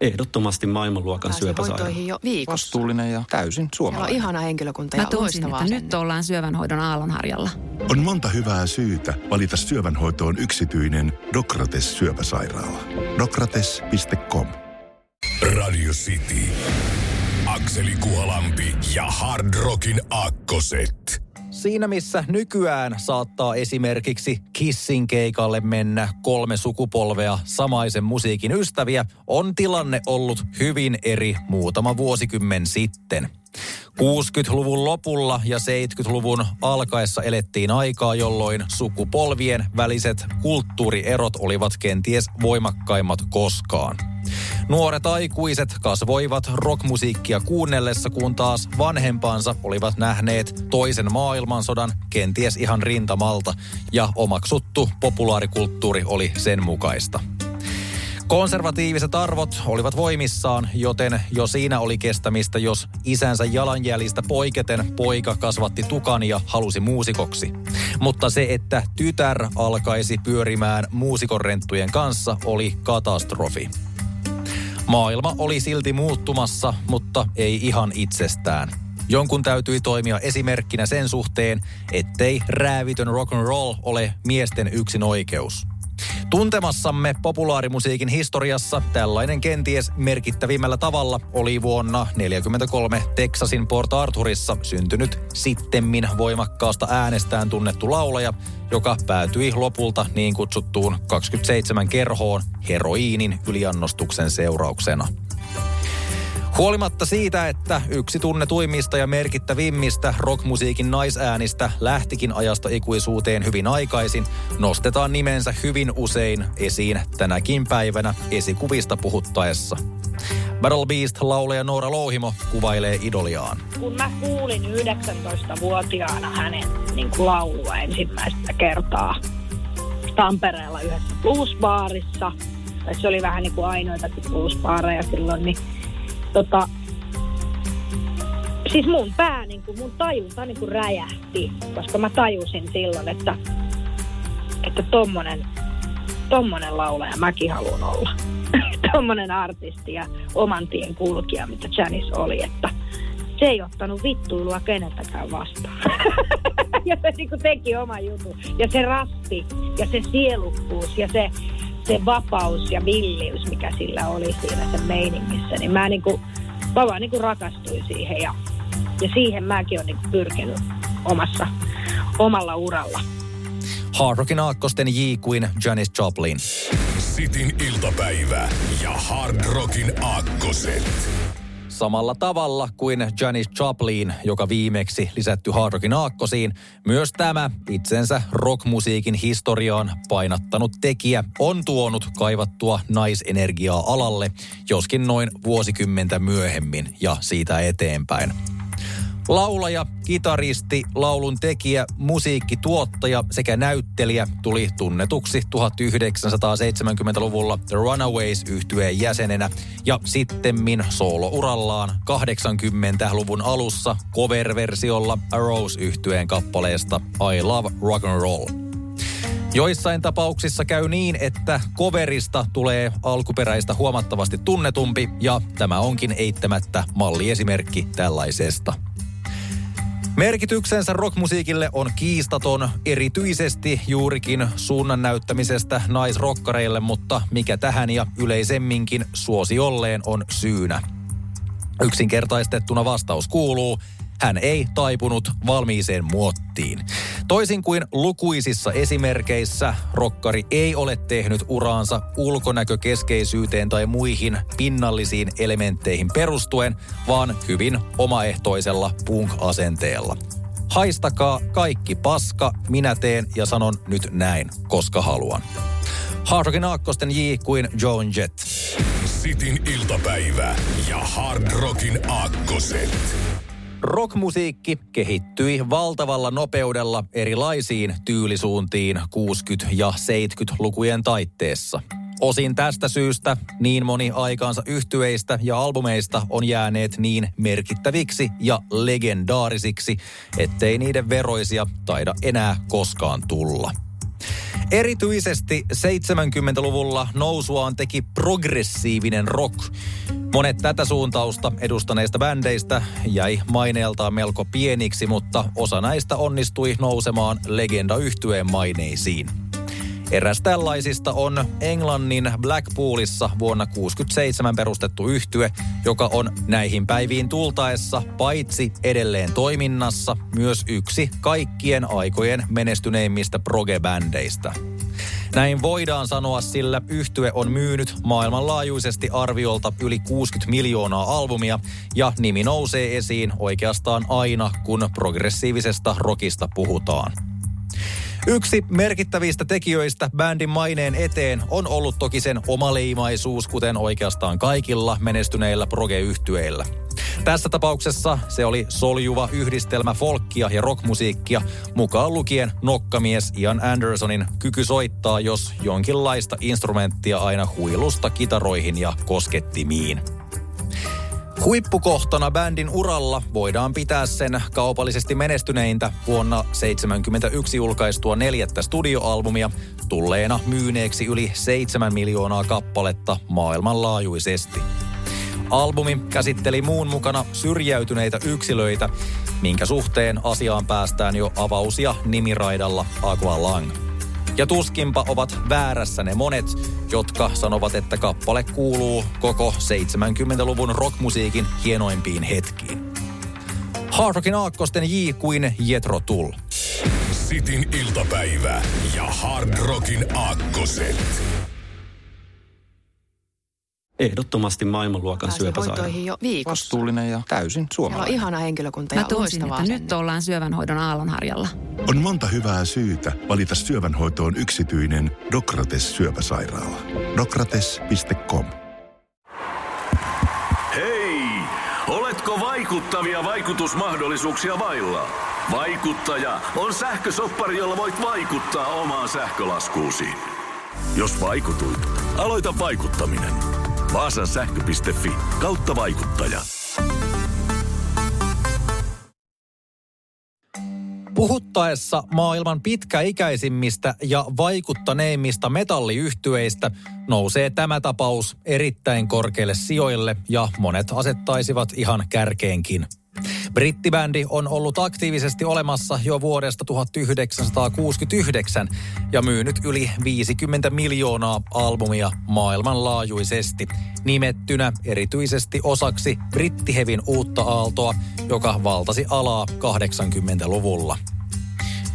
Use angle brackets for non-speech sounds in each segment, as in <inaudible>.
Ehdottomasti maailmanluokan syöpäsairaala. jo viikossa. Vastuullinen ja täysin Siellä on suomalainen. ihana henkilökunta ja Mä tunsin, loistavaa että nyt ollaan syövänhoidon aallonharjalla. On monta hyvää syytä valita syövänhoitoon yksityinen Dokrates syöpäsairaala. Dokrates.com Radio City. Akseli Kuhalampi ja Hard Rockin Akkoset. Siinä missä nykyään saattaa esimerkiksi Kissin keikalle mennä kolme sukupolvea samaisen musiikin ystäviä, on tilanne ollut hyvin eri muutama vuosikymmen sitten. 60-luvun lopulla ja 70-luvun alkaessa elettiin aikaa, jolloin sukupolvien väliset kulttuurierot olivat kenties voimakkaimmat koskaan. Nuoret aikuiset kasvoivat rockmusiikkia kuunnellessa, kun taas vanhempansa olivat nähneet toisen maailmansodan kenties ihan rintamalta, ja omaksuttu populaarikulttuuri oli sen mukaista. Konservatiiviset arvot olivat voimissaan, joten jo siinä oli kestämistä, jos isänsä jalanjäljistä poiketen poika kasvatti tukan ja halusi muusikoksi. Mutta se, että tytär alkaisi pyörimään muusikorenttujen kanssa, oli katastrofi. Maailma oli silti muuttumassa, mutta ei ihan itsestään. Jonkun täytyi toimia esimerkkinä sen suhteen, ettei räävitön rock and roll ole miesten yksin oikeus. Tuntemassamme populaarimusiikin historiassa tällainen kenties merkittävimmällä tavalla oli vuonna 1943 Texasin Port Arthurissa syntynyt sittemmin voimakkaasta äänestään tunnettu laulaja, joka päätyi lopulta niin kutsuttuun 27 kerhoon heroiinin yliannostuksen seurauksena. Huolimatta siitä, että yksi tunnetuimmista ja merkittävimmistä rockmusiikin naisäänistä lähtikin ajasta ikuisuuteen hyvin aikaisin, nostetaan nimensä hyvin usein esiin tänäkin päivänä esikuvista puhuttaessa. Battle Beast-laulaja Noora Louhimo kuvailee idoliaan. kun mä kuulin 19-vuotiaana hänen niin laulua ensimmäistä kertaa Tampereella yhdessä bluesbaarissa, tai se oli vähän niin kuin ainoitakin bluesbaareja silloin, niin tota, siis mun pää, niin kuin, mun tajunta niin kuin räjähti, koska mä tajusin silloin, että, että tommonen, tommonen laulaja mäkin haluan olla. <laughs> tommonen artisti ja oman tien kulkija, mitä Janice oli, että se ei ottanut vittuilua keneltäkään vastaan. <laughs> ja se niin kuin teki oma jutun. Ja se rasti ja se sielukkuus ja se, se vapaus ja villiys, mikä sillä oli siinä sen meiningissä, niin mä, niin kuin, mä vaan niin kuin rakastuin siihen ja, ja siihen mäkin olen niin kuin pyrkinyt omassa, omalla uralla. Hard Rockin aakkosten J kuin Janis Joplin. Sitin iltapäivä ja Hard Rockin Akkoset. Samalla tavalla kuin Janis Joplin, joka viimeksi lisätty Hard Rockin aakkosiin, myös tämä itsensä rockmusiikin historiaan painattanut tekijä on tuonut kaivattua naisenergiaa alalle, joskin noin vuosikymmentä myöhemmin ja siitä eteenpäin. Laulaja, kitaristi, laulun tekijä, musiikkituottaja sekä näyttelijä tuli tunnetuksi 1970-luvulla The Runaways yhtyeen jäsenenä ja sittemmin soolourallaan 80-luvun alussa cover-versiolla A Rose yhtyeen kappaleesta I Love Rock and Roll. Joissain tapauksissa käy niin, että coverista tulee alkuperäistä huomattavasti tunnetumpi ja tämä onkin eittämättä malliesimerkki tällaisesta. Merkityksensä rockmusiikille on kiistaton, erityisesti juurikin suunnan näyttämisestä naisrokkareille, mutta mikä tähän ja yleisemminkin suosiolleen on syynä. Yksinkertaistettuna vastaus kuuluu, hän ei taipunut valmiiseen muottiin. Toisin kuin lukuisissa esimerkeissä, rokkari ei ole tehnyt uraansa ulkonäkökeskeisyyteen tai muihin pinnallisiin elementteihin perustuen, vaan hyvin omaehtoisella punk-asenteella. Haistakaa kaikki paska, minä teen ja sanon nyt näin, koska haluan. Hard Rockin aakkosten J kuin Joan Jett. Sitin iltapäivä ja Hard Rockin Akkoset. Rockmusiikki kehittyi valtavalla nopeudella erilaisiin tyylisuuntiin 60- ja 70-lukujen taitteessa. Osin tästä syystä niin moni aikaansa yhtyeistä ja albumeista on jääneet niin merkittäviksi ja legendaarisiksi, ettei niiden veroisia taida enää koskaan tulla. Erityisesti 70-luvulla nousuaan teki progressiivinen rock. Monet tätä suuntausta edustaneista bändeistä jäi maineeltaan melko pieniksi, mutta osa näistä onnistui nousemaan legenda-yhtyeen maineisiin. Eräs tällaisista on Englannin Blackpoolissa vuonna 1967 perustettu yhtye, joka on näihin päiviin tultaessa paitsi edelleen toiminnassa, myös yksi kaikkien aikojen menestyneimmistä proge-bändeistä. Näin voidaan sanoa, sillä yhtye on myynyt maailmanlaajuisesti arviolta yli 60 miljoonaa albumia ja nimi nousee esiin oikeastaan aina, kun progressiivisesta rockista puhutaan. Yksi merkittävistä tekijöistä bändin maineen eteen on ollut toki sen omaleimaisuus, kuten oikeastaan kaikilla menestyneillä proge-yhtyeillä. Tässä tapauksessa se oli soljuva yhdistelmä folkkia ja rockmusiikkia, mukaan lukien nokkamies Ian Andersonin kyky soittaa, jos jonkinlaista instrumenttia aina huilusta kitaroihin ja koskettimiin. Huippukohtana bändin uralla voidaan pitää sen kaupallisesti menestyneintä vuonna 1971 julkaistua neljättä studioalbumia, tulleena myyneeksi yli 7 miljoonaa kappaletta maailmanlaajuisesti. Albumi käsitteli muun mukana syrjäytyneitä yksilöitä, minkä suhteen asiaan päästään jo avausia nimiraidalla Aqua Lang. Ja tuskinpa ovat väärässä ne monet, jotka sanovat, että kappale kuuluu koko 70-luvun rockmusiikin hienoimpiin hetkiin. Hard Rockin aakkosten J kuin Jetro Tull. Sitin iltapäivä ja Hard Rockin aakkoset. Ehdottomasti maailmanluokan syöpäsairaala. hoitoihin jo viikossa. Vastuullinen ja täysin Siellä on suomalainen. ihana henkilökunta ja Mä tunsin, että nyt ollaan syövänhoidon aallonharjalla. On monta hyvää syytä valita syövänhoitoon yksityinen Dokrates syöpäsairaala. Dokrates.com Hei! Oletko vaikuttavia vaikutusmahdollisuuksia vailla? Vaikuttaja on sähkösoppari, jolla voit vaikuttaa omaan sähkölaskuusi. Jos vaikutuit, aloita vaikuttaminen. Vaasan sähkö.fi kautta vaikuttaja. Puhuttaessa maailman pitkäikäisimmistä ja vaikuttaneimmista metalliyhtyeistä nousee tämä tapaus erittäin korkeille sijoille ja monet asettaisivat ihan kärkeenkin. Brittibändi on ollut aktiivisesti olemassa jo vuodesta 1969 ja myynyt yli 50 miljoonaa albumia maailmanlaajuisesti, nimettynä erityisesti osaksi brittihevin uutta aaltoa, joka valtasi alaa 80-luvulla.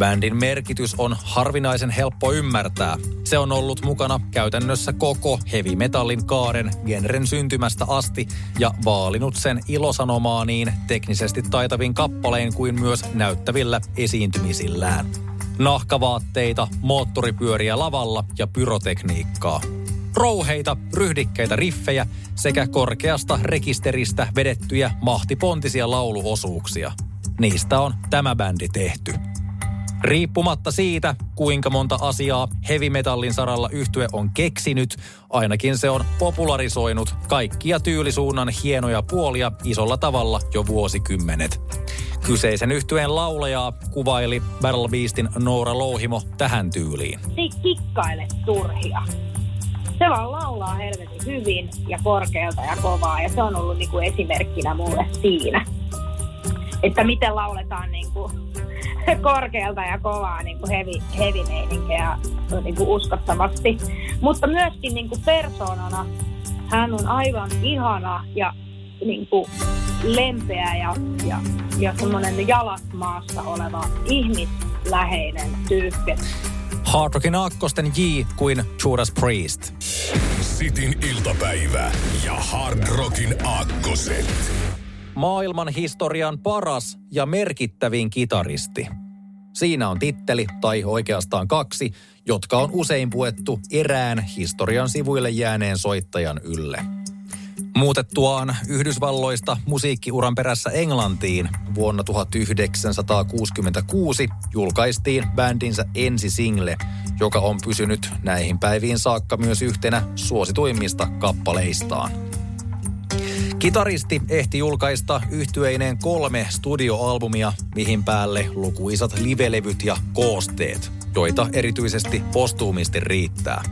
Bändin merkitys on harvinaisen helppo ymmärtää. Se on ollut mukana käytännössä koko heavy metallin kaaren genren syntymästä asti ja vaalinut sen ilosanomaa niin teknisesti taitavin kappalein kuin myös näyttävillä esiintymisillään. Nahkavaatteita, moottoripyöriä lavalla ja pyrotekniikkaa. Rouheita, ryhdikkeitä riffejä sekä korkeasta rekisteristä vedettyjä mahtipontisia lauluosuuksia. Niistä on tämä bändi tehty. Riippumatta siitä, kuinka monta asiaa heavy metallin saralla yhtye on keksinyt, ainakin se on popularisoinut kaikkia tyylisuunnan hienoja puolia isolla tavalla jo vuosikymmenet. Kyseisen yhtyeen laulajaa kuvaili Battle Beastin Noora Louhimo tähän tyyliin. Se kikkaile turhia. Se vaan laulaa helvetin hyvin ja korkealta ja kovaa ja se on ollut niinku esimerkkinä mulle siinä. Että miten lauletaan niinku <laughs> korkealta ja kovaa niinku heavy, heavy meininkiä niinku uskottavasti. Mutta myöskin niinku persoonana hän on aivan ihana ja niinku lempeä ja, ja, ja semmoinen jalat maassa oleva ihmisläheinen tyyppi. Hard Rockin aakkosten J kuin Judas Priest. Sitin iltapäivä ja Hard Rockin aakkoset. Maailman historian paras ja merkittävin kitaristi. Siinä on titteli, tai oikeastaan kaksi, jotka on usein puettu erään historian sivuille jääneen soittajan ylle. Muutettuaan Yhdysvalloista musiikkiuran perässä Englantiin vuonna 1966 julkaistiin bändinsä ensisingle, joka on pysynyt näihin päiviin saakka myös yhtenä suosituimmista kappaleistaan. Kitaristi ehti julkaista yhtyeineen kolme studioalbumia, mihin päälle lukuisat livelevyt ja koosteet. joita erityisesti postuumisti riittää.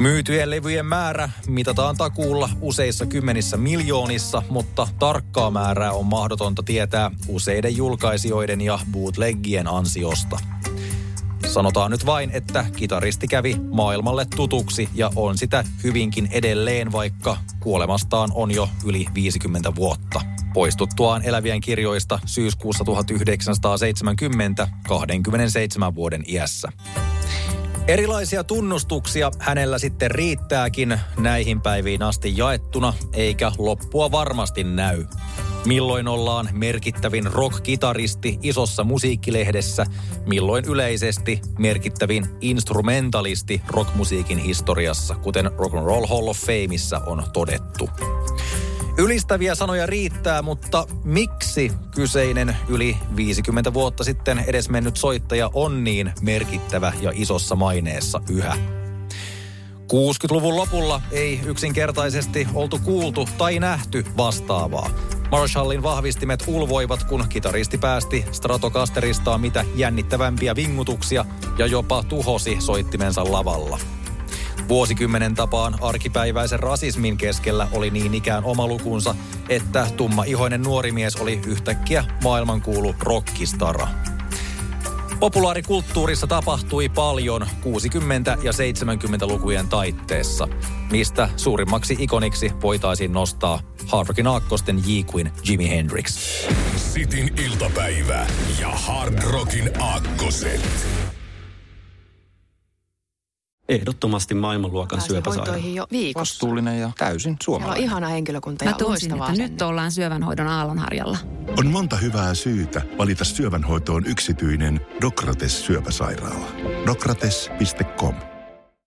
Myytyjen levyjen määrä mitataan takuulla useissa kymmenissä miljoonissa, mutta tarkkaa määrää on mahdotonta tietää useiden julkaisijoiden ja bootleggien ansiosta. Sanotaan nyt vain, että kitaristi kävi maailmalle tutuksi ja on sitä hyvinkin edelleen, vaikka kuolemastaan on jo yli 50 vuotta. Poistuttuaan elävien kirjoista syyskuussa 1970 27 vuoden iässä. Erilaisia tunnustuksia hänellä sitten riittääkin näihin päiviin asti jaettuna, eikä loppua varmasti näy. Milloin ollaan merkittävin rock-kitaristi isossa musiikkilehdessä, milloin yleisesti merkittävin instrumentalisti rockmusiikin historiassa, kuten Rock and Roll Hall of Fameissa on todettu. Ylistäviä sanoja riittää, mutta miksi kyseinen yli 50 vuotta sitten edesmennyt soittaja on niin merkittävä ja isossa maineessa yhä? 60-luvun lopulla ei yksinkertaisesti oltu kuultu tai nähty vastaavaa. Marshallin vahvistimet ulvoivat, kun kitaristi päästi Stratocasteristaan mitä jännittävämpiä vingutuksia ja jopa tuhosi soittimensa lavalla. Vuosikymmenen tapaan arkipäiväisen rasismin keskellä oli niin ikään oma lukunsa, että tumma-ihoinen nuori mies oli yhtäkkiä maailmankuulu rockistara. Populaarikulttuurissa tapahtui paljon 60- ja 70-lukujen taitteessa, mistä suurimmaksi ikoniksi voitaisiin nostaa Hard Rockin aakkosten J. Queen Jimi Hendrix. Sitin iltapäivä ja Hard Rockin aakkoset. Ehdottomasti maailmanluokan Pääsin syöpäsairaala. hoitoihin jo viikossa. Vastuullinen ja täysin Siellä on suomalainen. ihana henkilökunta ja loistava että asenne. nyt ollaan syövänhoidon aallonharjalla. On monta hyvää syytä valita syövänhoitoon yksityinen Dokrates syöpäsairaala. Dokrates.com